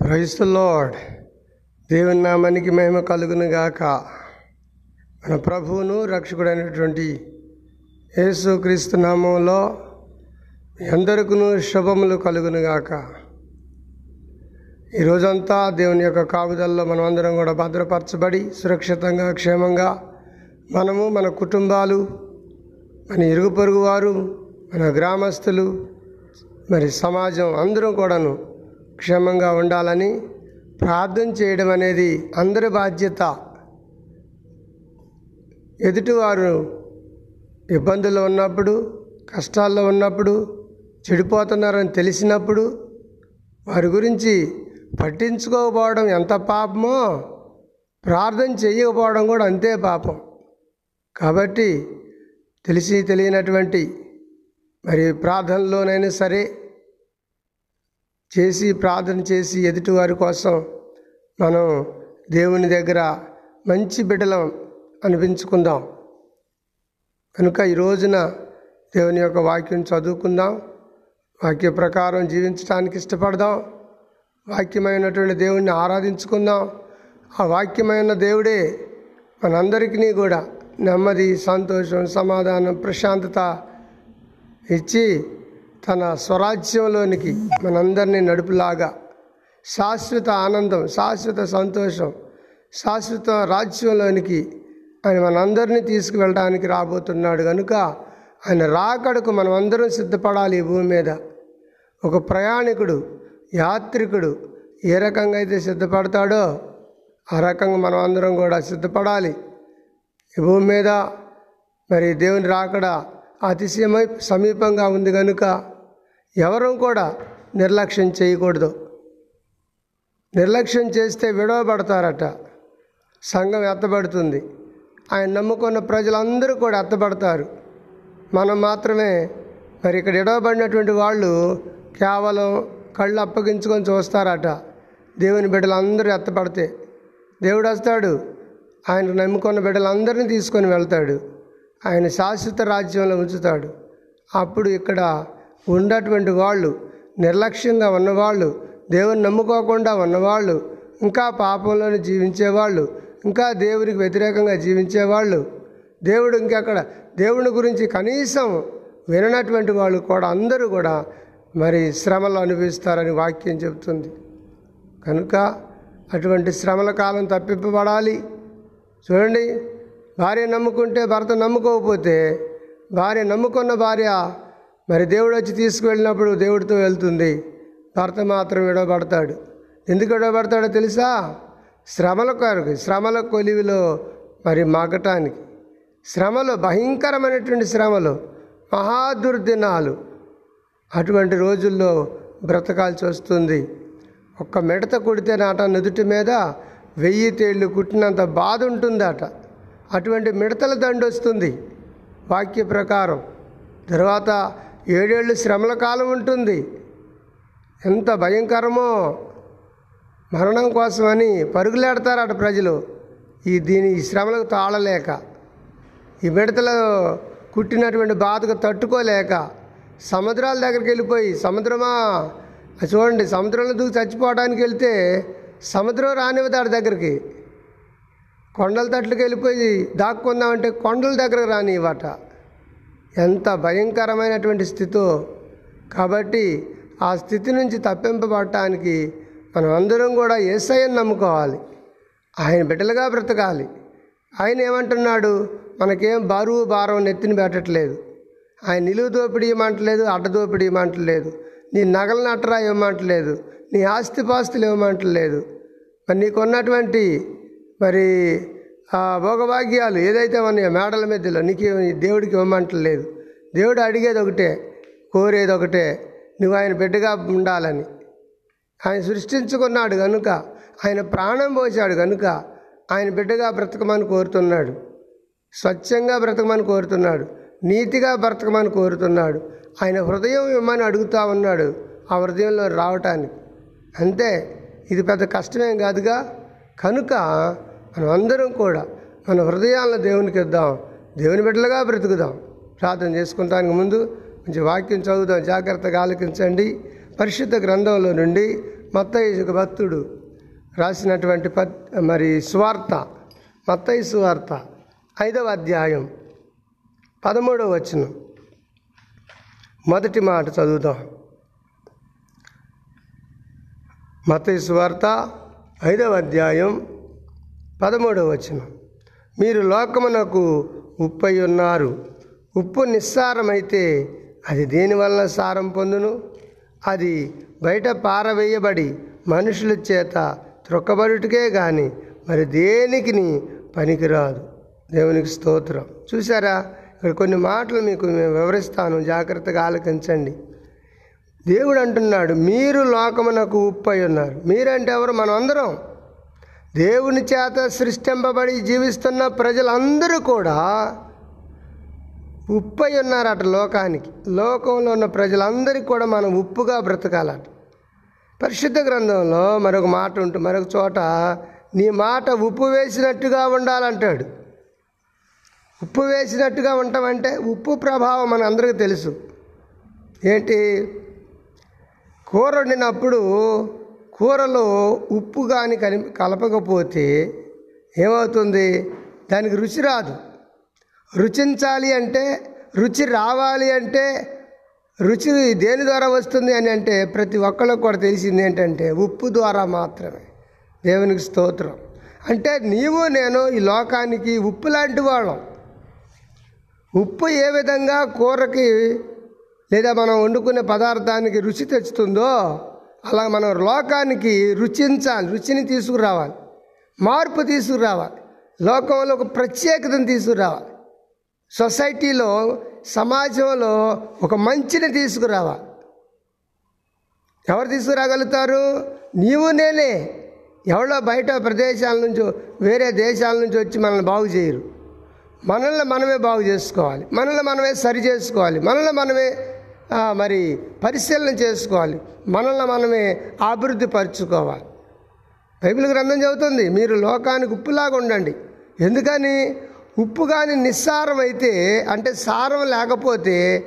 Price lord. దేవుని నామానికి మహిమ కలుగును గాక. మన ప్రభువును రక్షకుడైనటువంటి యేసుక్రీస్తు నామంలో మీ అందరికీ శుభములు కలుగును గాక. ఈ రోజంతా దేవుని యొక్క కాపుదల్లో మనం అందరం కూడా భద్రపరచబడి సురక్షితంగా క్షేమంగా మనము మన కుటుంబాలు మన ఇరుగు పొరుగు వారు మన గ్రామస్తులు మరి సమాజం అందరం కూడాను క్షేమంగా ఉండాలని ప్రార్థన చేయడం అనేది అందరి బాధ్యత. ఎదుటివారు ఇబ్బందుల్లో ఉన్నప్పుడు కష్టాల్లో ఉన్నప్పుడు చెడిపోతున్నారని తెలిసినప్పుడు వారి గురించి పట్టించుకోకపోవడం ఎంత పాపమో ప్రార్థన చేయకపోవడం కూడా అంతే పాపం. కాబట్టి తెలిసి తెలియనటువంటి మరి ప్రార్థనలోనైనా సరే చేసి ప్రార్థన చేసి ఎదుటివారి కోసం మనం దేవుని దగ్గర మంచి బిడ్డలం అనిపించుకుందాం. కనుక ఈ రోజున దేవుని యొక్క వాక్యం చదువుకుందాం. వాక్య ప్రకారం జీవించడానికి ఇష్టపడదాం. వాక్యమైనటువంటి దేవుణ్ణి ఆరాధించుకుందాం. ఆ వాక్యమైన దేవుడే మనందరికీ కూడా నెమ్మది సంతోషం సమాధానం ప్రశాంతత ఇచ్చి తన స్వరాజ్యంలోనికి మనందరినీ నడుపులాగా. శాశ్వత ఆనందం శాశ్వత సంతోషం శాశ్వత రాజ్యంలోనికి ఆయన మనందరినీ తీసుకువెళ్ళడానికి రాబోతున్నాడు. కనుక ఆయన రాకడకు మనం అందరం సిద్ధపడాలి ఈ భూమి మీద. ఒక ప్రయాణికుడు యాత్రికుడు ఏ రకంగా అయితే సిద్ధపడతాడో ఆ రకంగా మనం అందరం కూడా సిద్ధపడాలి. ఈ భూమి మీద మరి దేవుని రాకడ అతిశయమై సమీపంగా ఉంది కనుక ఎవరూ కూడా నిర్లక్ష్యం చేయకూడదు. నిర్లక్ష్యం చేస్తే విడవబడతారట. సంఘం ఎత్తబడుతుంది. ఆయన నమ్ముకున్న ప్రజలందరూ కూడా ఎత్తబడతారు. మనం మాత్రమే మరి ఇక్కడ ఇడవబడినటువంటి వాళ్ళు కేవలం కళ్ళు అప్పగించుకొని చూస్తారట. దేవుని బిడ్డలందరూ ఎత్తపడితే దేవుడు వస్తాడు. ఆయన నమ్ముకున్న బిడ్డలందరినీ తీసుకొని వెళ్తాడు. ఆయన శాశ్వత రాజ్యంలో ఉంచుతాడు. అప్పుడు ఇక్కడ ఉన్నటువంటి వాళ్ళు నిర్లక్ష్యంగా ఉన్నవాళ్ళు దేవుని నమ్ముకోకుండా ఉన్నవాళ్ళు ఇంకా పాపంలోనే జీవించేవాళ్ళు ఇంకా దేవునికి వ్యతిరేకంగా జీవించేవాళ్ళు దేవుడు ఇంకెక్కడ? దేవుని గురించి కనీసం విననటువంటి వాళ్ళు కూడా అందరూ కూడా మరి శ్రమలు అనుభవిస్తారని వాక్యం చెబుతుంది. కనుక అటువంటి శ్రమల కాలం తప్పింపబడాలి. చూడండి. భార్య నమ్ముకుంటే భర్త నమ్ముకోకపోతే భార్య నమ్ముకున్న భార్య మరి దేవుడు వచ్చి తీసుకువెళ్ళినప్పుడు దేవుడితో వెళ్తుంది. భర్త మాత్రం విడవబడతాడు. ఎందుకు విడవబడతాడో తెలుసా? శ్రమల కొరకు శ్రమల కొలివిలో మరి మగటానికి శ్రమలు భయంకరమైనటువంటి శ్రమలు మహాదుర్దినాలు. అటువంటి రోజుల్లో బ్రతకాల్సి వస్తుంది. ఒక్క మిడత కుడితే నాట నుదుటి మీద వెయ్యి తేళ్ళు కుట్టినంత బాధ ఉంటుందట. అటువంటి మిడతల దండు వస్తుంది. వాక్య ప్రకారం. తర్వాత ఏడేళ్ళు శ్రమల కాలం ఉంటుంది. ఎంత భయంకరమో మరణం కోసమని పరుగులేడతారట ప్రజలు. ఈ దీని ఈ శ్రమలకు తాళలేక. ఈ మిడతలు కుట్టినటువంటి బాధకు తట్టుకోలేక. సముద్రాల దగ్గరికి వెళ్ళిపోయి సముద్రమా? చూడండి సముద్రంలో దూకి చచ్చిపోవడానికి వెళ్తే సముద్రం రానివ్వదాడు దగ్గరికి. కొండల తట్లకి వెళ్ళిపోయి దాక్కుందామంటే కొండల దగ్గర రానివ్వట. ఎంత భయంకరమైనటువంటి స్థితో. కాబట్టి ఆ స్థితి నుంచి తప్పింపబడటానికి మనం అందరం కూడా ఏసఐని నమ్ముకోవాలి. ఆయన బిడ్డలుగా బ్రతకాలి. ఆయన ఏమంటున్నాడు? మనకేం బరువు భారం నెత్తిని పెట్టట్లేదు. ఆయన నిలువు దోపిడీ ఇవ్వమంటలేదు అడ్డ దోపిడీ ఇవ్వమంటలేదు నీ నగల నట్టరా ఇవ్వమంటలేదు నీ ఆస్తిపాస్తులు ఇవ్వమంటలేదు మరి నీకున్నటువంటి మరి ఆ భోగభాగ్యాలు ఏదైతే ఉన్నాయో మేడల మధ్యలో నీకు దేవుడికి ఇవ్వమంటలేదు దేవుడు అడిగేది ఒకటే కోరేది ఒకటే నువ్వు ఆయన బిడ్డగా ఉండాలని. ఆయన సృష్టించుకున్నాడు కనుక ఆయన ప్రాణం పోసాడు కనుక ఆయన బిడ్డగా బ్రతకమని కోరుతున్నాడు. స్వచ్ఛంగా బ్రతకమని కోరుతున్నాడు. నీతిగా బ్రతకమని కోరుతున్నాడు. ఆయన హృదయం ఇవ్వమని అడుగుతా ఉన్నాడు ఆ హృదయంలో రావటానికి. అంతే. ఇది పెద్ద కష్టమేం కాదుగా? కనుక మనం అందరం కూడా మన హృదయాలను దేవునికి ఇద్దాం. దేవుని బిడ్డలుగా బ్రతుకుదాం. ప్రార్థన చేసుకుంటానికి ముందు మంచి వాక్యం చదువుదాం. జాగ్రత్తగా ఆలకించండి. పరిశుద్ధ గ్రంథంలో నుండి మత్తయి భక్తుడు రాసినటువంటి పత్ మరి సువార్త మత్తయి సువార్త ఐదవ అధ్యాయం పదమూడవ వచనం. మొదటి మాట చదువుదాం. మత్తయి సువార్త ఐదవ అధ్యాయం పదమూడవ వచనం. మీరు లోకమునకు ఉప్పై ఉన్నారు ఉప్పు నిస్సారమైతే అది దేనివల్ల సారం పొందును? అది బయట పారవేయబడి మనుషుల చేత త్రొక్కబడుటకే కానీ మరి దేనికి పనికిరాదు. దేవునికి స్తోత్రం. చూసారా ఇక్కడ కొన్ని మాటలు మీకు మేము వివరిస్తాను. జాగ్రత్తగా ఆలకించండి. దేవుడు అంటున్నాడు మీరు లోకమునకు ఉప్పై ఉన్నారు మీరంటే ఎవరు? మనం అందరం దేవుని చేత సృష్టింపబడి జీవిస్తున్న ప్రజలందరూ కూడా ఉప్పై ఉన్నారట లోకానికి. లోకంలో ఉన్న ప్రజలందరికీ కూడా మనం ఉప్పుగా బ్రతకాలట. పరిశుద్ధ గ్రంథంలో మరొక మాట ఉంటుంది మరొక చోట నీ మాట ఉప్పు వేసినట్టుగా ఉండాలంటాడు. ఉప్పు వేసినట్టుగా ఉంటామంటే ఉప్పు ప్రభావం మన అందరికీ తెలుసు. ఏంటి? కూర వండినప్పుడు కూరలో ఉప్పు కానీ కలి కలపకపోతే ఏమవుతుంది? దానికి రుచి రాదు. రుచించాలి అంటే రుచి రావాలి అంటే రుచి దేని ద్వారా వస్తుంది అని అంటే ప్రతి ఒక్కళ్ళకి కూడా తెలిసింది ఏంటంటే ఉప్పు ద్వారా మాత్రమే. దేవునికి స్తోత్రం. అంటే నీవు నేను ఈ లోకానికి ఉప్పు లాంటి వాళ్ళం. ఉప్పు ఏ విధంగా కూరకి లేదా మనం వండుకునే పదార్థానికి రుచి తెచ్చుతుందో అలా మనం లోకానికి రుచించాలి రుచిని తీసుకురావాలి. మార్పు తీసుకురావాలి. లోకంలో ఒక ప్రత్యేకతను తీసుకురావాలి. సొసైటీలో సమాజంలో ఒక మంచిని తీసుకురావాలి. ఎవరు తీసుకురాగలుగుతారు? నీవు నేనే. ఎవరో బయట ప్రదేశాల నుంచి వేరే దేశాల నుంచి వచ్చి మనల్ని బాగు చేయరు. మనల్ని మనమే బాగు చేసుకోవాలి. మనల్ని మనమే సరి చేసుకోవాలి. మనల్ని మనమే మరి పరిశీలన చేసుకోవాలి. మనల్ని మనమే అభివృద్ధి పరుచుకోవాలి. బైబిల్ గ్రంథం చెబుతుంది మీరు లోకానికి ఉప్పులాగా ఉండండి. ఎందుకని? ఉప్పు కానీ నిస్సారం అయితే అంటే సారం లేకపోతే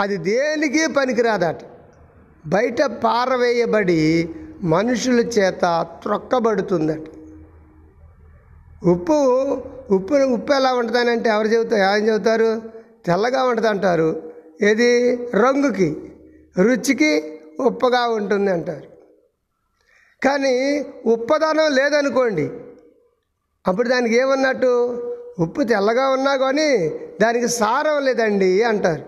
అది దేనికి పనికిరాదట. బయట పారవేయబడి మనుషుల చేత త్రొక్కబడుతుందట. ఉప్పు ఉప్పు ఉప్పు ఎలా ఉంటుందని అంటే ఎవరు చెబుతారు? ఆయన చెబుతారు? తెల్లగా ఉంటుంది అంటారు. ఏది? రంగుకి రుచికి ఉప్పగా ఉంటుంది అంటారు. కానీ ఉప్పదనం లేదనుకోండి అప్పుడు దానికి ఏమన్నట్టు? ఉప్పు తెల్లగా ఉన్నా కానీ దానికి సారం లేదండి అంటారు.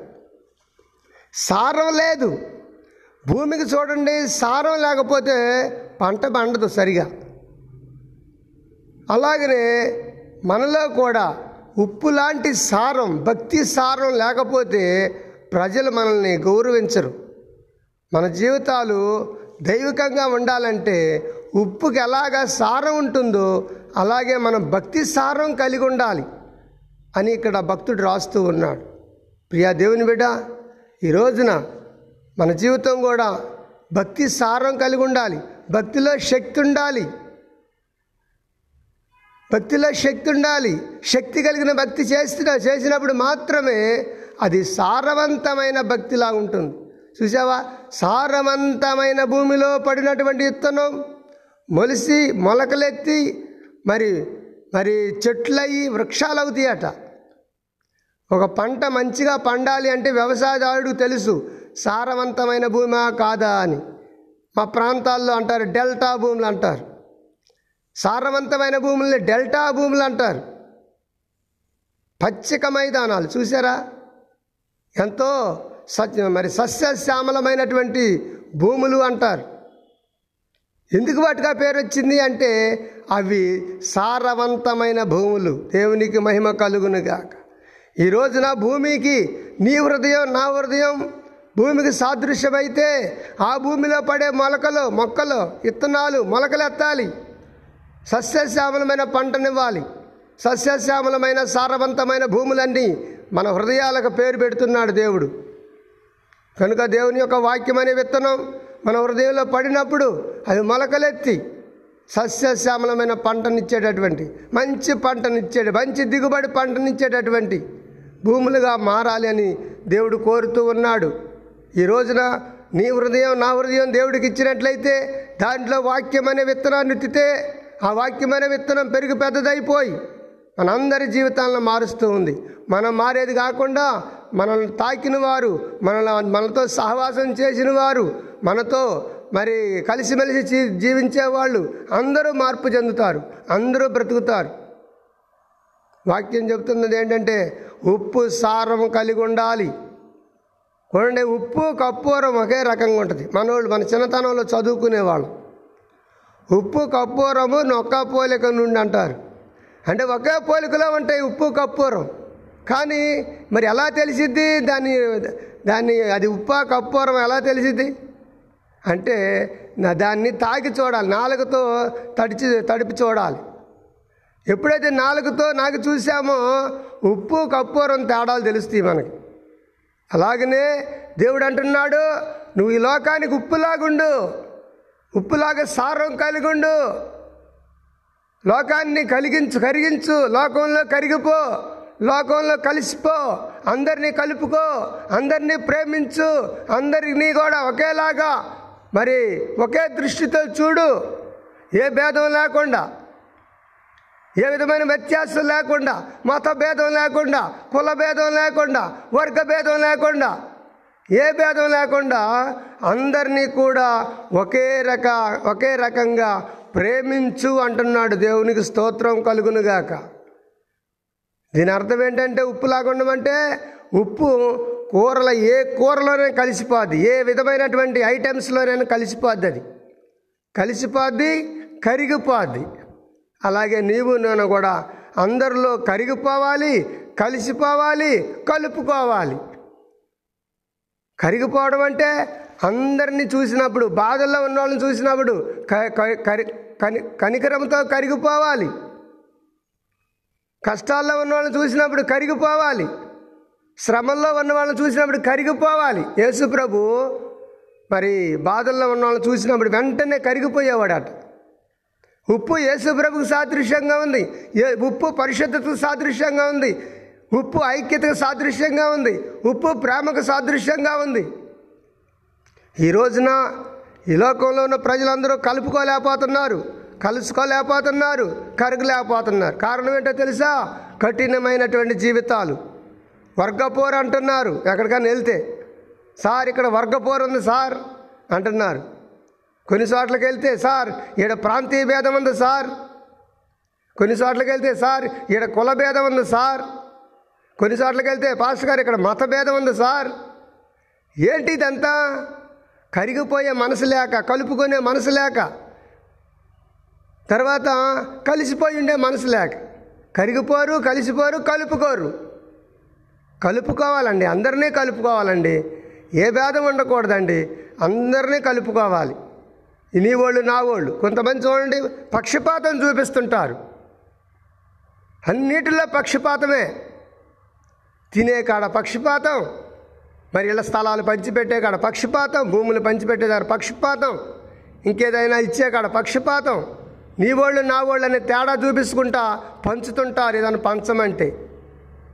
సారం లేదు. భూమికి చూడండి సారం లేకపోతే పంట పండదు సరిగా. అలాగనే మనలో కూడా ఉప్పు లాంటి సారం భక్తి సారం లేకపోతే ప్రజలు మనల్ని గౌరవించరు. మన జీవితాలు దైవికంగా ఉండాలంటే ఉప్పుకి ఎలాగా సారం ఉంటుందో అలాగే మనం భక్తి సారం కలిగి ఉండాలి అని ఇక్కడ భక్తుడు రాస్తూ ఉన్నాడు. ప్రియా దేవుని బిడ్డ ఈ రోజున మన జీవితం కూడా భక్తి సారం కలిగి ఉండాలి. భక్తిలో శక్తి ఉండాలి. భక్తిలో శక్తి ఉండాలి. శక్తి కలిగిన భక్తి చేస్తున్న చేసినప్పుడు మాత్రమే అది సారవంతమైన భక్తిలా ఉంటుంది. చూసావా సారవంతమైన భూమిలో పడినటువంటి విత్తనం మొలిసి మొలకలెత్తి మరి మరి చెట్లయి వృక్షాలు అవుతాయట ఒక పంట మంచిగా పండాలి అంటే వ్యవసాయదారుడు తెలుసు సారవంతమైన భూమా కాదా అని. మా ప్రాంతాల్లో అంటారు డెల్టా భూములు అంటారు. సారవంతమైన భూముల్ని డెల్టా భూములు అంటారు. పచ్చిక మైదానాలు చూసారా ఎంతో సత్య మరి సస్యశ్యామలమైనటువంటి భూములు అంటారు. ఎందుకు వాటిగా పేరు వచ్చింది అంటే అవి సారవంతమైన భూములు దేవునికి మహిమ కలుగునుగాక ఈ రోజున భూమికి నీ హృదయం నా హృదయం భూమికి సాదృశ్యమైతే ఆ భూమిలో పడే మొలకలు మొక్కలు ఇత్తనాలు మొలకలెత్తాలి. సస్యశ్యామలమైన పంటనివ్వాలి. సస్యశ్యామలమైన సారవంతమైన భూములన్నీ మన హృదయాలకు పేరు పెడుతున్నాడు దేవుడు. కనుక దేవుని యొక్క వాక్యం అనే విత్తనం మన హృదయంలో పడినప్పుడు అది మొలకలెత్తి సస్యశ్యామలమైన పంటనిచ్చేటటువంటి మంచి పంటనిచ్చేటి మంచి దిగుబడి పంటనిచ్చేటటువంటి భూములుగా మారాలి అని దేవుడు కోరుతూ ఉన్నాడు. ఈ రోజున నీ హృదయం నా హృదయం దేవుడికి ఇచ్చినట్లయితే దాంట్లో వాక్యం అనే విత్తనాన్ని ఎత్తితే ఆ వాక్యం అనే విత్తనం పెరిగి పెద్దదైపోయి మనందరి జీవితాలను మారుస్తూ ఉంది. మనం మారేది కాకుండా మనల్ని తాకిన వారు మనల్ని మనతో సహవాసం చేసిన వారు మనతో మరి కలిసిమెలిసి జీ- జీవించే వాళ్ళు అందరూ మార్పు చెందుతారు అందరూ బ్రతుకుతారు. వాక్యం చెబుతున్నది ఏంటంటే ఉప్పు సారం కలిగి ఉండాలి. చూడండి ఉప్పు కప్పూరం ఒకే రకంగా ఉంటుంది. మనోళ్ళు మన చిన్నతనంలో చదువుకునేవాళ్ళు. ఉప్పు కప్పూరము నొక్క పోలిక నుండి అంటారు. అంటే ఒకే పోలికలో ఉంటాయి ఉప్పు కప్పూరం కానీ మరి ఎలా తెలిసిద్ది? దాన్ని దాన్ని అది ఉప్పా కప్పూరం ఎలా తెలిసిద్ది? అంటే దాన్ని తాకి చూడాలి నాలుగుతో తడిచి తడిపి చూడాలి. ఎప్పుడైతే నాలుగుతో నాకు చూసామో ఉప్పు కప్పూరం తేడాలు తెలుస్తాయి మనకి. అలాగనే దేవుడు అంటున్నాడు నువ్వు ఈ లోకానికి ఉప్పులాగుండు ఉప్పులాగా సారం కలిగుండు లోకాన్ని కలిగించు కరిగించు లోకంలో కరిగిపో లోకంలో కలిసిపో అందరినీ కలుపుకో అందరినీ ప్రేమించు అందరినీ కూడా ఒకేలాగా మరి ఒకే దృష్టితో చూడు ఏ భేదం లేకుండా ఏ విధమైన వ్యత్యాసం లేకుండా మత భేదం లేకుండా కుల భేదం లేకుండా వర్గ భేదం లేకుండా ఏ భేదం లేకుండా అందరినీ కూడా ఒకే రక ఒకే రకంగా ప్రేమించు అంటున్నాడు దేవునికి స్తోత్రం కలుగునుగాక. దీని అర్థం ఏంటంటే ఉప్పు లాగుండమంటే ఉప్పు కూరల ఏ కూరలోనే కలిసిపోద్ది ఏ విధమైనటువంటి ఐటమ్స్లోనైనా కలిసిపోద్ది అది. కలిసిపోద్ది కరిగిపోద్ది. అలాగే నీవు నేను కూడా అందరిలో కరిగిపోవాలి కలిసిపోవాలి కలుపుకోవాలి. కరిగిపోవడం అంటే అందరినీ చూసినప్పుడు బాధల్లో ఉన్న వాళ్ళని చూసినప్పుడు క- క- కరి- కని కనికరంతో కరిగిపోవాలి. కష్టాల్లో ఉన్న వాళ్ళని చూసినప్పుడు కరిగిపోవాలి. శ్రమల్లో ఉన్న వాళ్ళని చూసినప్పుడు కరిగిపోవాలి. యేసు ప్రభు మరి బాధల్లో ఉన్న వాళ్ళని చూసినప్పుడు వెంటనే కరిగిపోయేవాడట. ఉప్పు యేసు ప్రభుకు సాదృశ్యంగా ఉంది. ఏ ఉప్పు పరిశుద్ధతకు సాదృశ్యంగా ఉంది. ఉప్పు ఐక్యతకు సాదృశ్యంగా ఉంది. ఉప్పు ప్రేమకు సాదృశ్యంగా ఉంది. ఈ రోజున ఈ లోకంలో ఉన్న ప్రజలందరూ కలుపుకోలేకపోతున్నారు. కలుసుకోలేకపోతున్నారు. కరగలేకపోతున్నారు. కారణం ఏంటో తెలుసా? కఠినమైనటువంటి జీవితాలు. వర్గపోరు అంటున్నారు. ఎక్కడికైనా వెళ్తే. సార్ ఇక్కడ వర్గపోరు ఉంది సార్ అంటున్నారు. కొన్ని చోట్లకి వెళ్తే సార్ ఈడ ప్రాంతీయ భేదం ఉంది సార్. కొన్ని చోట్లకి వెళ్తే సార్ ఈడ కుల భేదం ఉంది సార్. కొన్ని చోట్లకి వెళ్తే పాస్టర్ గారు ఇక్కడ మత భేదం ఉంది సార్. ఏంటి ఇదంతా? కరిగిపోయే మనసు లేక కలుపుకునే మనసు లేక తర్వాత కలిసిపోయి ఉండే మనసు లేక. కరిగిపోరు కలిసిపోరు కలుపుకోరు. కలుపుకోవాలండి అందరినీ కలుపుకోవాలండి. ఏ భేదం ఉండకూడదండి అందరినీ కలుపుకోవాలి. నీ వాళ్ళు నా వాళ్ళు కొంతమంది చూడండి పక్షపాతం చూపిస్తుంటారు. అన్నిటిలో పక్షపాతమే. తినే కాడ పక్షపాతం. మరి ఇళ్ళ స్థలాలు పంచిపెట్టే కాడ పక్షపాతం భూములు పంచిపెట్టేదారు పక్షిపాతం పక్షపాతం. ఇంకేదైనా ఇచ్చే కాడ పక్షపాతం. నీ వాళ్ళు నా వాళ్ళు అనే తేడా చూపించుకుంటా పంచుతుంటారు ఏదైనా పంచమంటే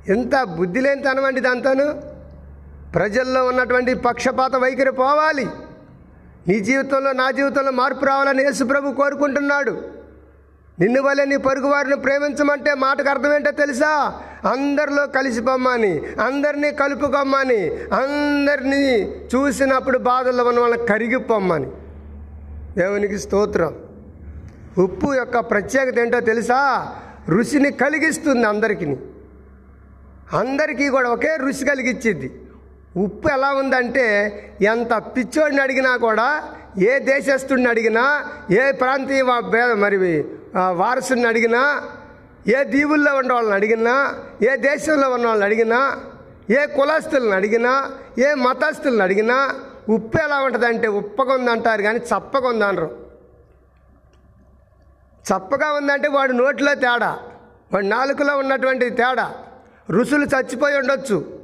ఎంత బుద్ధి లేనితనం తనమండి దాంతోను. ప్రజల్లో ఉన్నటువంటి పక్షపాత వైఖరి పోవాలి. నీ జీవితంలో నా జీవితంలో మార్పు రావాలని యేసుప్రభు కోరుకుంటున్నాడు. నిన్ను వల్లే నీ పొరుగు వారిని ప్రేమించమంటే మాటకు అర్థం ఏంటో తెలుసా? అందరిలో కలిసిపోమ్మని అందరినీ కలుపుకోమ్మని అందరినీ చూసినప్పుడు బాధల్లో ఉన్న వాళ్ళని కరిగిపోమ్మని దేవునికి స్తోత్రం. ఉప్పు యొక్క ప్రత్యేకత ఏంటో తెలుసా? రుచిని కలిగిస్తుంది అందరికీ అందరికీ కూడా ఒకే రుచి కలిగించింది ఉప్పు ఎలా ఉందంటే ఎంత పిచ్చోడిని అడిగినా కూడా ఏ దేశస్తుడిని అడిగినా ఏ ప్రాంతీయ వా- మరి వారసుని అడిగినా ఏ దీవుల్లో ఉన్న వాళ్ళని అడిగినా ఏ దేశంలో ఉన్న వాళ్ళని అడిగినా ఏ కులస్తులను అడిగినా ఏ మతస్థులను అడిగినా ఉప్పు ఎలా ఉంటుందంటే ఉప్పగా ఉందంటారు కానీ చప్పగా ఉందనరు. చప్పగా ఉందంటే వాడు నోటిలో తేడా వాడి నాలుకలో ఉన్నటువంటి తేడా. రుసులు చచ్చిపోయి ఉండొచ్చు.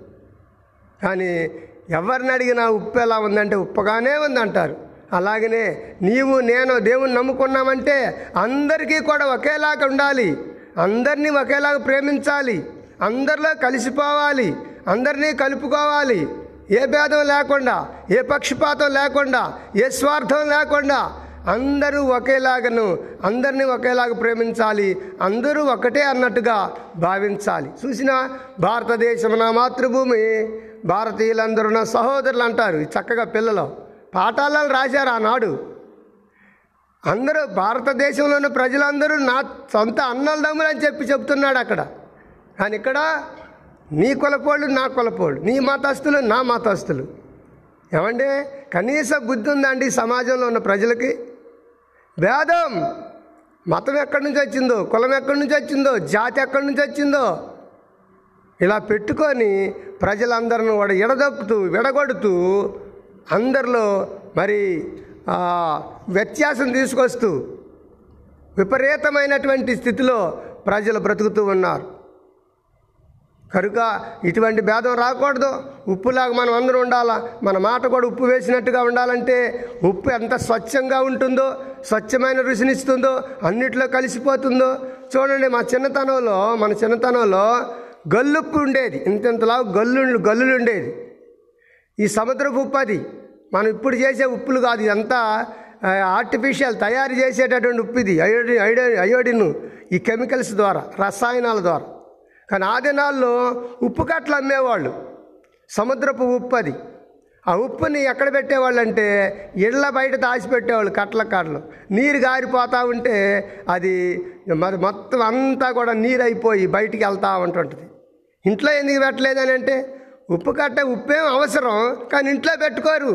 కానీ ఎవరిని అడిగినా ఉప్పు ఎలా ఉందంటే ఉప్పగానే ఉందంటారు. అలాగనే నీవు నేను దేవుని నమ్ముకున్నామంటే అందరికీ కూడా ఒకేలాగా ఉండాలి. అందరినీ ఒకేలాగా ప్రేమించాలి. అందరిలో కలిసిపోవాలి. అందరినీ కలుపుకోవాలి. ఏ భేదం లేకుండా ఏ పక్షపాతం లేకుండా ఏ స్వార్థం లేకుండా అందరూ ఒకేలాగను అందరినీ ఒకేలాగా ప్రేమించాలి. అందరూ ఒకటే అన్నట్టుగా భావించాలి. చూసిన భారతదేశం నా మాతృభూమి భారతీయులందరూ నా సహోదరులు అంటారు చక్కగా పిల్లలు. పాఠాలను రాశారు ఆనాడు. అందరూ భారతదేశంలోని ప్రజలందరూ నా సొంత అన్నలదమ్ములు అని చెప్పి చెప్తున్నాడు అక్కడ. కానీ ఇక్కడ నీ కులపోళ్ళు నా కులపోళ్ళు నీ మతస్థులు నా మతస్థులు. ఏమండి? కనీస బుద్ధి ఉందండి సమాజంలో ఉన్న ప్రజలకి. భేదం. మతం ఎక్కడి నుంచి వచ్చిందో కులం ఎక్కడి నుంచి వచ్చిందో జాతి ఎక్కడి నుంచి వచ్చిందో ఇలా పెట్టుకొని ప్రజలందరిని కూడా ఎడదొక్కుతూ విడగొడుతూ అందరిలో మరి వ్యత్యాసం తీసుకొస్తూ విపరీతమైనటువంటి స్థితిలో ప్రజలు బ్రతుకుతూ ఉన్నారు. కనుక ఇటువంటి భేదం రాకూడదు. ఉప్పులాగా మనం అందరూ ఉండాలా? మన మాట కూడా ఉప్పు వేసినట్టుగా ఉండాలంటే ఉప్పు ఎంత స్వచ్ఛంగా ఉంటుందో స్వచ్ఛమైన రుచినిస్తుందో అన్నిట్లో కలిసిపోతుందో. చూడండి మా చిన్నతనంలో మన చిన్నతనంలో గల్లుప్పు ఉండేది. ఇంతలా గల్లు గల్లులు ఉండేది. ఈ సముద్రపు ఉప్పు అది మనం ఇప్పుడు చేసే ఉప్పులు కాదు ఇదంతా ఆర్టిఫిషియల్ తయారు చేసేటటువంటి ఉప్పు ఇది అయోడిన్ అయోడిన్ అయోడిన్ ఈ కెమికల్స్ ద్వారా రసాయనాల ద్వారా. కానీ ఆ దినాల్లో ఉప్పు కట్టలు అమ్మేవాళ్ళు సముద్రపు ఉప్పు అది ఆ ఉప్పుని ఎక్కడ పెట్టేవాళ్ళు అంటే ఇళ్ళ బయట దాచిపెట్టేవాళ్ళు కట్టల కట్టలు నీరు గారిపోతూ ఉంటే అది మరి మొత్తం అంతా కూడా నీరు అయిపోయి బయటికి వెళ్తూ ఉంటుంటుంది. ఇంట్లో ఎందుకు పెట్టలేదని అంటే ఉప్పు కట్ట ఉప్పేం అవసరం కానీ ఇంట్లో పెట్టుకోరు.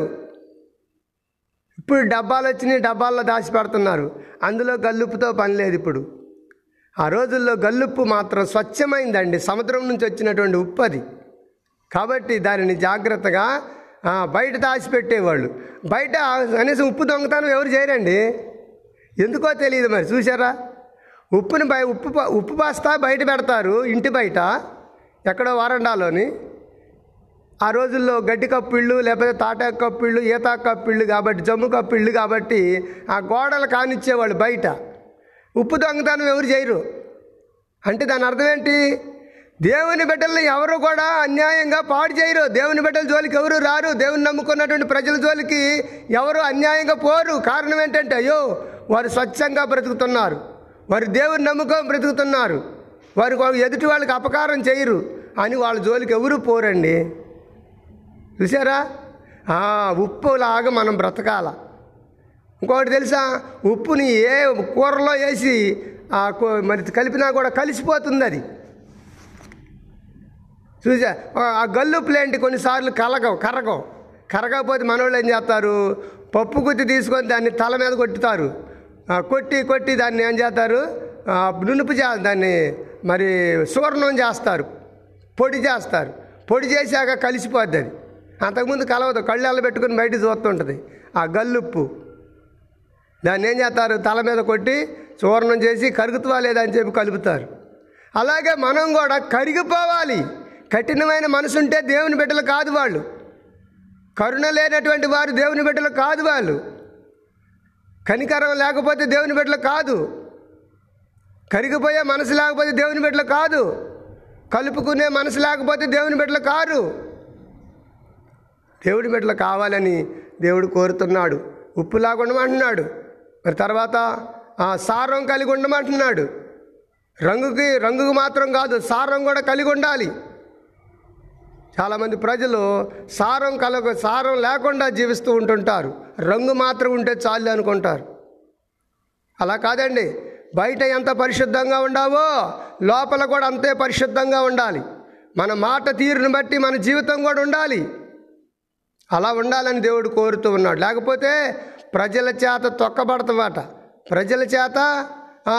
ఇప్పుడు డబ్బాలు వచ్చినాయి డబ్బాల్లో దాచి పెడుతున్నారు. అందులో గల్లుప్పుతో పని లేదు ఇప్పుడు. ఆ రోజుల్లో గల్లుప్పు మాత్రం స్వచ్ఛమైందండి. సముద్రం నుంచి వచ్చినటువంటి ఉప్పు అది. కాబట్టి దానిని జాగ్రత్తగా బయట దాచిపెట్టేవాళ్ళు బయట కనీసం ఉప్పు దొంగతనం ఎవరు చేయరండి? ఎందుకో తెలియదు మరి చూసారా ఉప్పుని బయ ఉప్పు ఉప్పు బస్తా బయట పెడతారు ఇంటి బయట ఎక్కడో వరండాలోని. ఆ రోజుల్లో గడ్డి కప్పిళ్ళు లేకపోతే తాటాకు కప్పిళ్ళు ఈతా కప్పిళ్ళు కాబట్టి జమ్ము కప్పిళ్ళు కాబట్టి ఆ గోడలు కానిచ్చేవాళ్ళు బయట. ఉప్పు దొంగతనం ఎవరు చేయరు. అంటే దాని అర్థం ఏంటి? దేవుని బిడ్డల్ని ఎవరు కూడా అన్యాయంగా పాడు చేయరు. దేవుని బిడ్డల జోలికి ఎవరు రారు. దేవుని నమ్ముకున్నటువంటి ప్రజల జోలికి ఎవరు అన్యాయంగా పోరు. కారణం ఏంటంటే అయ్యో వారు స్వచ్ఛంగా బ్రతుకుతున్నారు. వారు దేవుని నమ్ముకొని బ్రతుకుతున్నారు. వారు వారు ఎదుటి వాళ్ళకి అపకారం చేయరు. అని వాళ్ళ జోలికి ఎవరు పోరండి? చూసారా ఉప్పులాగా మనం బ్రతకాల. ఇంకోటి తెలుసా? ఉప్పుని ఏ కూరలో వేసి ఆ మరి కలిపినా కూడా కలిసిపోతుంది అది చూసా ఆ గల్లు ప్లేంటి కొన్నిసార్లు కలగవు కరగవు. కరగకపోతే మనోళ్ళు ఏం చేస్తారు? పప్పు గుత్తి తీసుకొని దాన్ని తల మీద కొట్టుతారు. కొట్టి కొట్టి దాన్ని ఏం చేస్తారు? నునుపు చే దాన్ని మరి సూర్ణం చేస్తారు. పొడి చేస్తారు. పొడి చేశాక కలిసిపోద్ది అది అంతకుముందు కలవదు కళ్ళు పెట్టుకుని బయట చూస్తుంటుంది. ఆ గల్లుప్పు. దాన్ని ఏం చేస్తారు? తల మీద కొట్టి చూర్ణం చేసి కరుగుతువా లేదా అని చెప్పి కలుపుతారు. అలాగే మనం కూడా కరిగిపోవాలి. కఠినమైన మనసు ఉంటే దేవుని బిడ్డలు కాదు వాళ్ళు. కరుణ లేనటువంటి వారు దేవుని బిడ్డలు కాదు వాళ్ళు. కనికరం లేకపోతే దేవుని బిడ్డలు కాదు. కరిగిపోయే మనసు లేకపోతే దేవుని బిడ్డలు కాదు. కలుపుకునే మనసు లేకపోతే దేవుని బిడ్డలు కారు. దేవుడి బిడ్డలు కావాలని దేవుడు కోరుతున్నాడు. ఉప్పులాగా ఉండమంటున్నాడు మరి తర్వాత సారం కలిగి ఉండమంటున్నాడు. రంగుకి రంగుకు మాత్రం కాదు సారం కూడా కలిగి ఉండాలి. చాలామంది ప్రజలు సారం కలగ సారం లేకుండా జీవిస్తూ ఉంటుంటారు. రంగు మాత్రం ఉంటే చాలు అనుకుంటారు. అలా కాదండి. బయట ఎంత పరిశుద్ధంగా ఉండావో లోపల కూడా అంతే పరిశుద్ధంగా ఉండాలి. మన మాట తీరును బట్టి మన జీవితం కూడా ఉండాలి. అలా ఉండాలని దేవుడు కోరుతూ ఉన్నాడు. లేకపోతే ప్రజల చేత తొక్కబడతమాట. ప్రజల చేత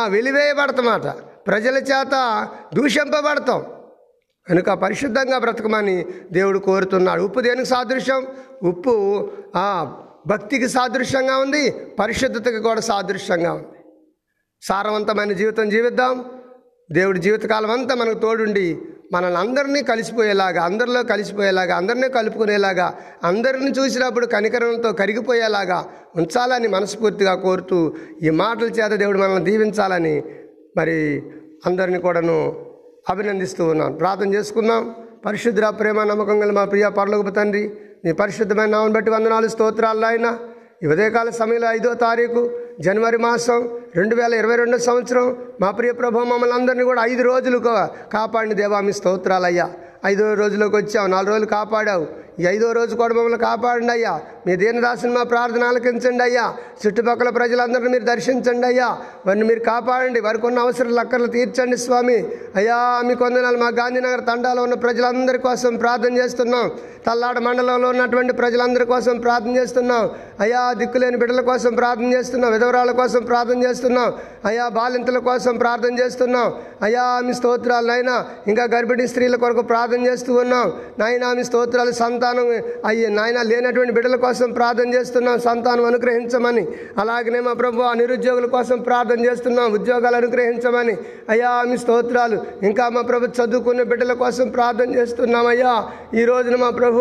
వెలివేయబడతమాట. ప్రజల చేత దూషింపబడతాం. కనుక పరిశుద్ధంగా బ్రతకమని దేవుడు కోరుతున్నాడు. ఉప్పు దేనికి సాదృశ్యం? ఉప్పు భక్తికి సాదృశ్యంగా ఉంది పరిశుద్ధతకి కూడా సాదృశ్యంగా ఉంది. సారవంతమైన జీవితం జీవిద్దాం. దేవుడి జీవితకాలం అంతా మనకు తోడుండి మనల్ని అందరినీ కలిసిపోయేలాగా అందరిలో కలిసిపోయేలాగా అందరినీ కలుపుకునేలాగా అందరిని చూసినప్పుడు కనికరంతో కరిగిపోయేలాగా ఉంచాలని మనస్ఫూర్తిగా కోరుతూ ఈ మాటల చేత దేవుడు మనల్ని దీవించాలని మరి అందరిని కూడాను అభినందిస్తూ ఉన్నాను. ప్రార్థన చేసుకుందాం. పరిశుద్ధ ప్రేమ నమ్మకం గల మా ప్రియ పరలోకపు తండ్రి నీ పరిశుద్ధమైన నామం బట్టి వందనాలు స్తోత్రాలు ఆయన ఈ ఉదయకాల సమయంలో ఐదో తారీఖు జనవరి మాసం రెండు వేల ఇరవై రెండో సంవత్సరం మా ప్రియ ప్రభు మమ్మల్ని అందరినీ కూడా ఐదు రోజులు కాపాడిన దేవా మీ స్తోత్రాలయ్యా. ఐదో రోజులోకి వచ్చావు నాలుగు రోజులు కాపాడావు. ఈ ఐదో రోజు కూడా మమ్మల్ని కాపాడండి అయ్యా. మీ దీనదాసుని మా ప్రార్థన ఆలకించండి అయ్యా. చుట్టుపక్కల ప్రజలందరినీ మీరు దర్శించండి అయ్యా. వారిని మీరు కాపాడండి. వారికి ఉన్న అవసరాలు అక్కర్లు తీర్చండి స్వామి. అయ్యా మీ కొందనాలు మా గాంధీనగర్ తండాలో ఉన్న ప్రజలందరి కోసం ప్రార్థన చేస్తున్నాం. తల్లాడ మండలంలో ఉన్నటువంటి ప్రజలందరి కోసం ప్రార్థన చేస్తున్నాం. అయ్యా దిక్కులేని బిడ్డల కోసం ప్రార్థన చేస్తున్నాం. విధవరాల కోసం ప్రార్థన చేస్తున్నాం. అయ్యా బాలింతల కోసం ప్రార్థన చేస్తున్నాం. అయ్యా మీ స్తోత్రాలైనా ఇంకా గర్భిణీ స్త్రీల కొరకు ప్రార్థన చేస్తూ ఉన్నాం. నాయన మీ స్తోత్రాలు సంతానం అయ్యి నాయన లేనటువంటి బిడ్డల కోసం ప్రార్థన చేస్తున్నాం. సంతానం అనుగ్రహించమని. అలాగనే మా ప్రభు నిరుద్యోగుల కోసం ప్రార్థన చేస్తున్నాం. ఉద్యోగాలు అనుగ్రహించమని. అయ్యా మీ స్తోత్రాలు. ఇంకా మా ప్రభు చదువుకునే బిడ్డల కోసం ప్రార్థన చేస్తున్నాం అయ్యా. ఈ రోజున మా ప్రభు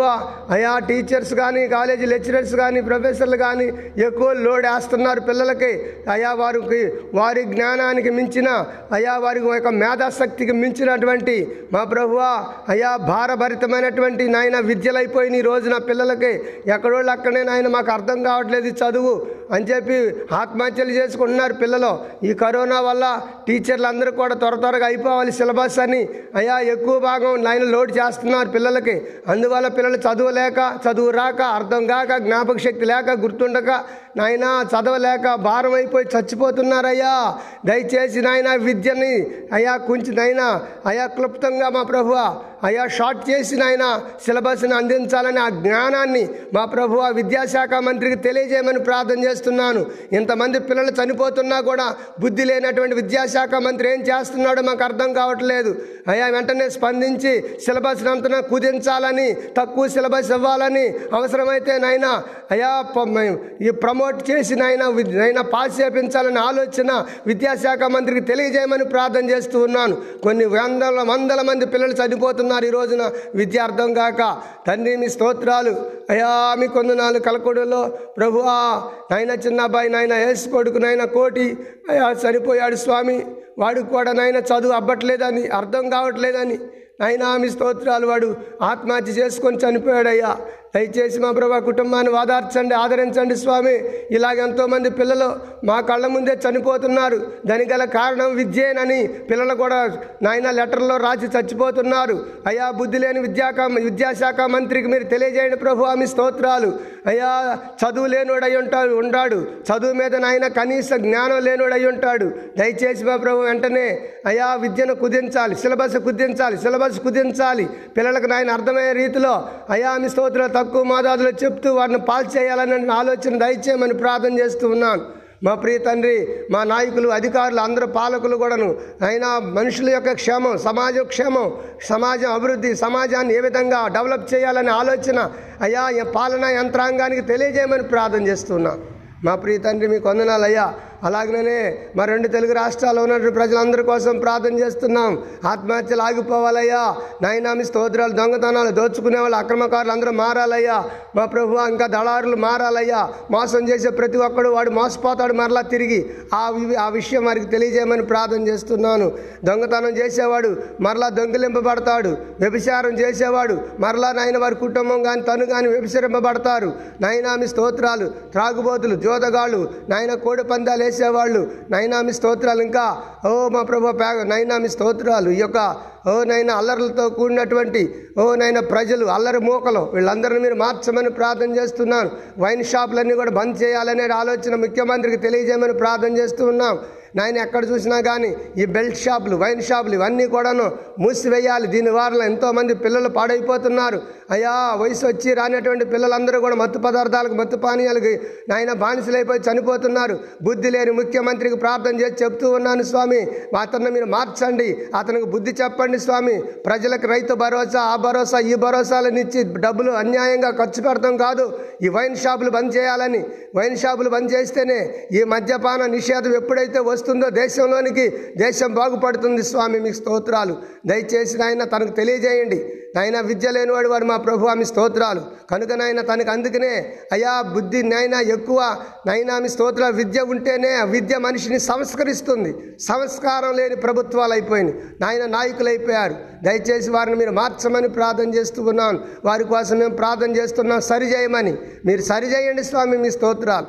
అయ్యా టీచర్స్ కానీ కాలేజీ లెక్చరర్స్ కానీ ప్రొఫెసర్లు కానీ ఎక్కువ లోడ్ వేస్తున్నారు పిల్లలకి. అయ్యా వారికి వారి జ్ఞానానికి మించిన అయ్యా వారి యొక్క మేధాశక్తికి మించినటువంటి మా ప్రభువా అయ్యా భారభరితమైనటువంటి నాయన విద్యలైపోయిన రోజు రోజున పిల్లలకి ఎక్కడోళ్ళు అక్కడే నాయన మాకు అర్థం కావట్లేదు చదువు అని చెప్పి ఆత్మహత్యలు చేసుకుంటున్నారు పిల్లలు. ఈ కరోనా వల్ల టీచర్లు అందరూ కూడా త్వర త్వరగా అయిపోవాలి సిలబస్ అని. అయ్యా ఎక్కువ భాగం నాయన లోడ్ చేస్తున్నారు పిల్లలకి. అందువల్ల పిల్లలు చదువులేక చదువు రాక అర్థం కాక జ్ఞాపక శక్తి లేక గుర్తుండక నాయన చదవలేక భారం అయిపోయి చచ్చిపోతున్నారయ్యా. దయచేసి నాయన విద్యని అయ్యా కొంచెం నాయన అయ్యా క్లుప్తంగా మా ప్రభువ అయ్యా షార్ట్ చేసి ఆయన సిలబస్ని అందించాలని ఆ జ్ఞానాన్ని మా ప్రభు ఆ విద్యాశాఖ మంత్రికి తెలియజేయమని ప్రార్థన చేస్తున్నాను. ఇంతమంది పిల్లలు చనిపోతున్నా కూడా బుద్ధి లేనటువంటి విద్యాశాఖ మంత్రి ఏం చేస్తున్నాడో మాకు అర్థం కావట్లేదు. అయ్యా వెంటనే స్పందించి సిలబస్ అంతా కుదించాలని తక్కువ సిలబస్ ఇవ్వాలని అవసరమైతే నాయన అయ్యా ఈ ప్రమోట్ చేసి నైనా నైనా పాస్ చేపించాలని ఆలోచన విద్యాశాఖ మంత్రికి తెలియజేయమని ప్రార్థన చేస్తూ ఉన్నాను. కొన్ని వందల వందల మంది పిల్లలు చనిపోతున్నారు ఈ రోజున. విద్య అర్థం కాక తండ్రి మీ స్తోత్రాలు. అయ్యా మీ కొందనాలు ప్రభు ప్రభువా నాయన చిన్న అబ్బాయి నాయన యేసు కొడుకు నాయన కోటి. అయ్యా చనిపోయాడు స్వామి. వాడికి కూడా నాయన చదువు అవ్వట్లేదని అర్థం కావట్లేదని. నాయనా మీ స్తోత్రాలు వాడు ఆత్మహత్య చేసుకొని చనిపోయాడయ్యా. దయచేసి మా ప్రభా కుటుంబాన్ని వాదార్చండి ఆదరించండి స్వామి. ఇలాగ ఎంతోమంది పిల్లలు మా కళ్ళ ముందే చనిపోతున్నారు. దానికి గల కారణం విద్యేనని పిల్లలు కూడా నాయన లెటర్లో రాసి చచ్చిపోతున్నారు. అయ్యా బుద్ధి లేని విద్యాక విద్యాశాఖ మంత్రికి మీరు తెలియజేయండి ప్రభు ఆమె స్తోత్రాలు. అయ్యా చదువు లేనుడై ఉంటాడు ఉండాడు. చదువు మీద నాయన కనీస జ్ఞానం లేనుడై ఉంటాడు. దయచేసి మా ప్రభు వెంటనే అయ్యా విద్యను కుదించాలి సిలబస్ కుదించాలి సిలబస్ కుదించాలి. పిల్లలకు నాయన అర్థమయ్యే రీతిలో అయ్యా మీ స్తోత్రాలు తక్కువ మాదాదులో చెప్తూ వారిని పాస్ చేయాలని ఆలోచన దయచేయమని ప్రార్థన చేస్తూ ఉన్నాను. మా ప్రియ తండ్రి మా నాయకులు అధికారులు అందరూ పాలకులు కూడాను. అయినా మనుషుల యొక్క క్షేమం సమాజ క్షేమం సమాజం అభివృద్ధి సమాజాన్ని ఏ విధంగా డెవలప్ చేయాలనే ఆలోచన అయ్యా ఈ పాలనా యంత్రాంగానికి తెలియజేయమని ప్రార్థన చేస్తున్నా మా ప్రియ తండ్రి మీకు వందనాలు అయ్యా. అలాగనే మా రెండు తెలుగు రాష్ట్రాల్లో ఉన్నటువంటి ప్రజలందరి కోసం ప్రార్థన చేస్తున్నాం. ఆత్మహత్యలు ఆగిపోవాలయ్యా. నాయనా స్తోత్రాలు దొంగతనాలు దోచుకునే వాళ్ళు అక్రమకారులు అందరూ మారాలయ్యా. మా ప్రభు ఇంకా దళారులు మారాలయ్యా. మోసం చేసే ప్రతి ఒక్కడు వాడు మోసపోతాడు మరలా తిరిగి. ఆ వి- ఆ విషయం వారికి తెలియజేయమని ప్రార్థన చేస్తున్నాను. దొంగతనం చేసేవాడు మరలా దొంగిలింపబడతాడు. వ్యభిచారం చేసేవాడు మరలా నాయన వారి కుటుంబం కానీ తను కానీ వ్యభిచరింపబడతారు. నాయనా స్తోత్రాలు త్రాగుబోతులు జోదగాళ్ళు నాయన కోడి పందాలు చేసేవాళ్ళు. నైనామి స్తోత్రాలు ఇంకా ఓ మా ప్రభు ప్యాగ నైనా స్తోత్రాలు. ఈ యొక్క ఓ నైనా అల్లర్లతో కూడినటువంటి ఓ నైనా ప్రజలు అల్లరి మూకలు వీళ్ళందరినీ మీరు మార్చమని ప్రార్థన చేస్తున్నాను. వైన్ షాపులన్నీ కూడా బంద్ చేయాలనే ఆలోచన ముఖ్యమంత్రికి తెలియజేయమని ప్రార్థన చేస్తూ ఉన్నాం. నాయన ఎక్కడ చూసినా కానీ ఈ బెల్ట్ షాపులు వైన్ షాపులు ఇవన్నీ కూడాను మూసివేయాలి. దీని వల్ల ఎంతోమంది పిల్లలు పాడైపోతున్నారు. అయ్యా వయసు వచ్చి రానటువంటి పిల్లలందరూ కూడా మత్తు పదార్థాలకు మత్తు పానీయాలకి నాయన బానిసలైపోయి చనిపోతున్నారు. బుద్ధి లేని ముఖ్యమంత్రికి ప్రార్థన చేసి చెప్తూ ఉన్నాను స్వామి. అతన్ని మీరు మార్చండి. అతనికి బుద్ధి చెప్పండి. స్వామి ప్రజలకు రైతు భరోసా ఆ భరోసా ఈ భరోసాలను ఇచ్చి డబ్బులు అన్యాయంగా ఖర్చు పెడతాం కాదు. ఈ వైన్ షాపులు బంద్ చేయాలని వైన్ షాపులు బంద్ చేస్తేనే ఈ మద్యపాన నిషేధం ఎప్పుడైతే వస్తుందో దేశంలోనికి దేశం బాగుపడుతుంది స్వామి మీకు స్తోత్రాలు. దయచేసి నాయన తనకు తెలియజేయండి. నాయన విద్య లేనివాడు వాడు మా ప్రభు ఆమె స్తోత్రాలు. కనుక నాయన తనకు అందుకనే అయా బుద్ధి నాయన ఎక్కువ. నైనా మీ స్తోత్ర విద్య ఉంటేనే ఆ విద్య మనిషిని సంస్కరిస్తుంది. సంస్కారం లేని ప్రభుత్వాలు అయిపోయినాయి. నాయన నాయకులు అయిపోయారు దయచేసి వారిని మీరు మార్చమని ప్రార్థన చేస్తూ ఉన్నాను. వారి కోసం మేము ప్రార్థన చేస్తున్నాం. సరి చేయమని. మీరు సరి చేయండి స్వామి మీ స్తోత్రాలు.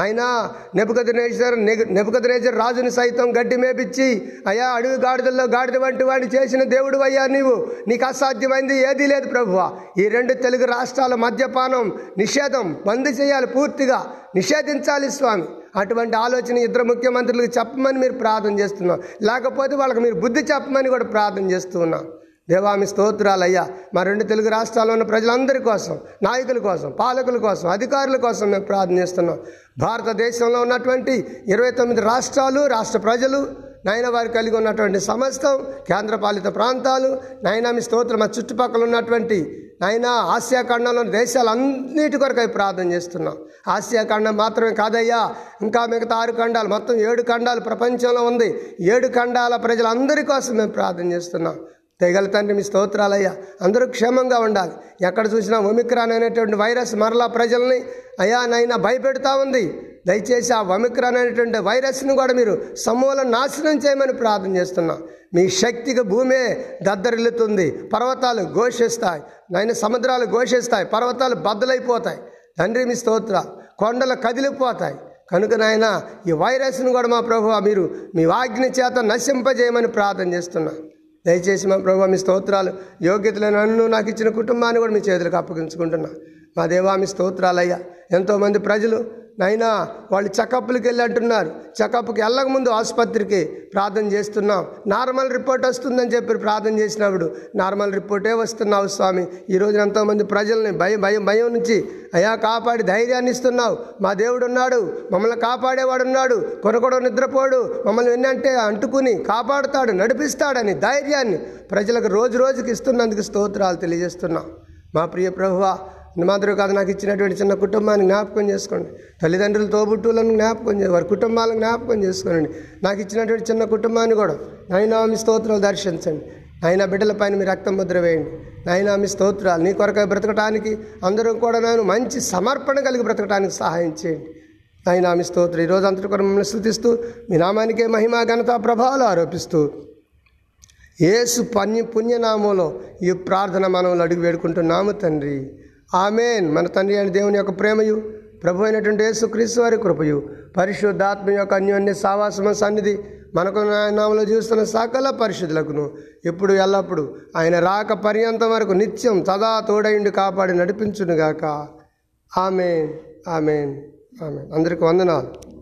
అయినా నెపుకదనేశ్వర నెపుకదనేశ్వర రాజుని సైతం గడ్డి మేపిచ్చి అయ్యా అడవి గాడిదల్లో గాడిద వంటి వాడిని చేసిన దేవుడు అయ్యా నీవు. నీకు అసాధ్యమైంది ఏదీ లేదు ప్రభువా. ఈ రెండు తెలుగు రాష్ట్రాల మద్యపానం నిషేధం. బంద్ చేయాలి పూర్తిగా. నిషేధించాలి స్వామి. అటువంటి ఆలోచన ఇద్దరు ముఖ్యమంత్రులకు చెప్పమని మీరు ప్రార్థన చేస్తున్నాం. లేకపోతే వాళ్ళకి మీరు బుద్ధి చెప్పమని కూడా ప్రార్థన చేస్తూ ఉన్నాం. దేవామి స్తోత్రాలయ్యా మా రెండు తెలుగు రాష్ట్రాల్లో ఉన్న ప్రజలందరి కోసం నాయకుల కోసం పాలకుల కోసం అధికారుల కోసం మేము ప్రార్థన చేస్తున్నాం. భారతదేశంలో ఉన్నటువంటి ఇరవై తొమ్మిది రాష్ట్రాలు రాష్ట్ర ప్రజలు నాయన వారు కలిగి ఉన్నటువంటి సమస్తం కేంద్రపాలిత ప్రాంతాలు నాయన స్తోత్రం మా చుట్టుపక్కల ఉన్నటువంటి నాయన ఆసియా ఖండంలో దేశాలన్నిటి కొరకై ప్రార్థన చేస్తున్నాం. ఆసియా ఖండం మాత్రమే కాదయ్యా. ఇంకా మిగతా ఆరు ఖండాలు మొత్తం ఏడు ఖండాలు ప్రపంచంలో ఉంది. ఏడు ఖండాల ప్రజలందరి కోసం మేము ప్రార్థన చేస్తున్నాం. తెగల తండ్రి మీ స్తోత్రాలయ్యా. అందరూ క్షేమంగా ఉండాలి. ఎక్కడ చూసినా ఒమిక్రాన్ అనేటువంటి వైరస్ మరలా ప్రజల్ని అయా నైనా భయపెడతా ఉంది. దయచేసి ఆ ఒమిక్రాన్ అనేటువంటి వైరస్ని కూడా మీరు సమూల నాశనం చేయమని ప్రార్థన చేస్తున్నాం. మీ శక్తికి భూమే దద్దరిల్లుతుంది. పర్వతాలు ఘోషిస్తాయి. నైనా సముద్రాలు ఘోషిస్తాయి. పర్వతాలు బద్దలైపోతాయి. తండ్రి మీ స్తోత్ర. కొండలు కదిలిపోతాయి. కనుక నాయన ఈ వైరస్ను కూడా మా ప్రభు మీరు మీ వాగ్ని చేత నశింపజేయమని ప్రార్థన చేస్తున్నాను దయచేసి మా ప్రభు మీ స్తోత్రాలు యోగ్యతలు నన్ను నాకు ఇచ్చిన కుటుంబాన్ని కూడా మీ చేతులకు అప్పగించుకుంటున్నా. మా దేవామి స్తోత్రాలయ్యా. ఎంతోమంది ప్రజలు నైనా వాళ్ళు చెకప్లకు వెళ్ళి అంటున్నారు. చెకప్కి వెళ్ళక ముందు ఆసుపత్రికి ప్రార్థన చేస్తున్నాం. నార్మల్ రిపోర్ట్ వస్తుందని చెప్పి ప్రార్థన చేసినప్పుడు నార్మల్ రిపోర్టే వస్తున్నావు స్వామి. ఈ రోజున ఎంతోమంది ప్రజల్ని భయం భయం భయం నుంచి అయా కాపాడి ధైర్యాన్ని ఇస్తున్నావు. మా దేవుడు ఉన్నాడు మమ్మల్ని కాపాడేవాడు ఉన్నాడు. కొనకొడ నిద్రపోడు మమ్మల్ని ఎన్నంటే అంటుకుని కాపాడుతాడు నడిపిస్తాడని ధైర్యాన్ని ప్రజలకు రోజు రోజుకి ఇస్తున్నందుకు స్తోత్రాలు తెలియజేస్తున్నాం. మా ప్రియ ప్రభువా మాదిరి కాదు నాకు ఇచ్చినటువంటి చిన్న కుటుంబాన్ని జ్ఞాపకం చేసుకోండి. తల్లిదండ్రులు తోబుట్టులను జ్ఞాపకం చే వారి కుటుంబాలను జ్ఞాపకం చేసుకోండి నాకు ఇచ్చినటువంటి చిన్న కుటుంబాన్ని కూడా నైనా మీ స్తోత్రాలు దర్శించండి. నాయన బిడ్డల పైన మీ రక్తం ముద్ర వేయండి. నాయనా మీ స్తోత్రాలు నీ కొరకు బ్రతకటానికి అందరూ కూడా నేను మంచి సమర్పణ కలిగి బ్రతకటానికి సహాయం చేయండి. నాయనా మీ స్తోత్రం ఈరోజు అంతటి కూడా మిమ్మల్ని స్థుతిస్తూ మీ నామానికే మహిమ ఘనత ప్రభావాలు ఆరోపిస్తూ ఏసు పన్య పుణ్యనామంలో ఈ ప్రార్థన మనం అడుగు వేడుకుంటున్నాము తండ్రి. ఆమెన్. మన తండ్రి అయిన దేవుని యొక్క ప్రేమయు ప్రభు అయినటువంటి యేసు క్రీస్తు వారి కృపయు పరిశుద్ధాత్మ యొక్క అన్యోన్య సావాసమ సన్నిధి మనకు నామలో చూస్తున్న సకల పరిశుద్ధులకును ఇప్పుడు ఎల్లప్పుడు ఆయన రాక పర్యంతం వరకు నిత్యం సదా తోడైండి కాపాడి నడిపించునుగాక. ఆమెన్. ఆమెన్. ఆమెన్. అందరికి వందనాలు.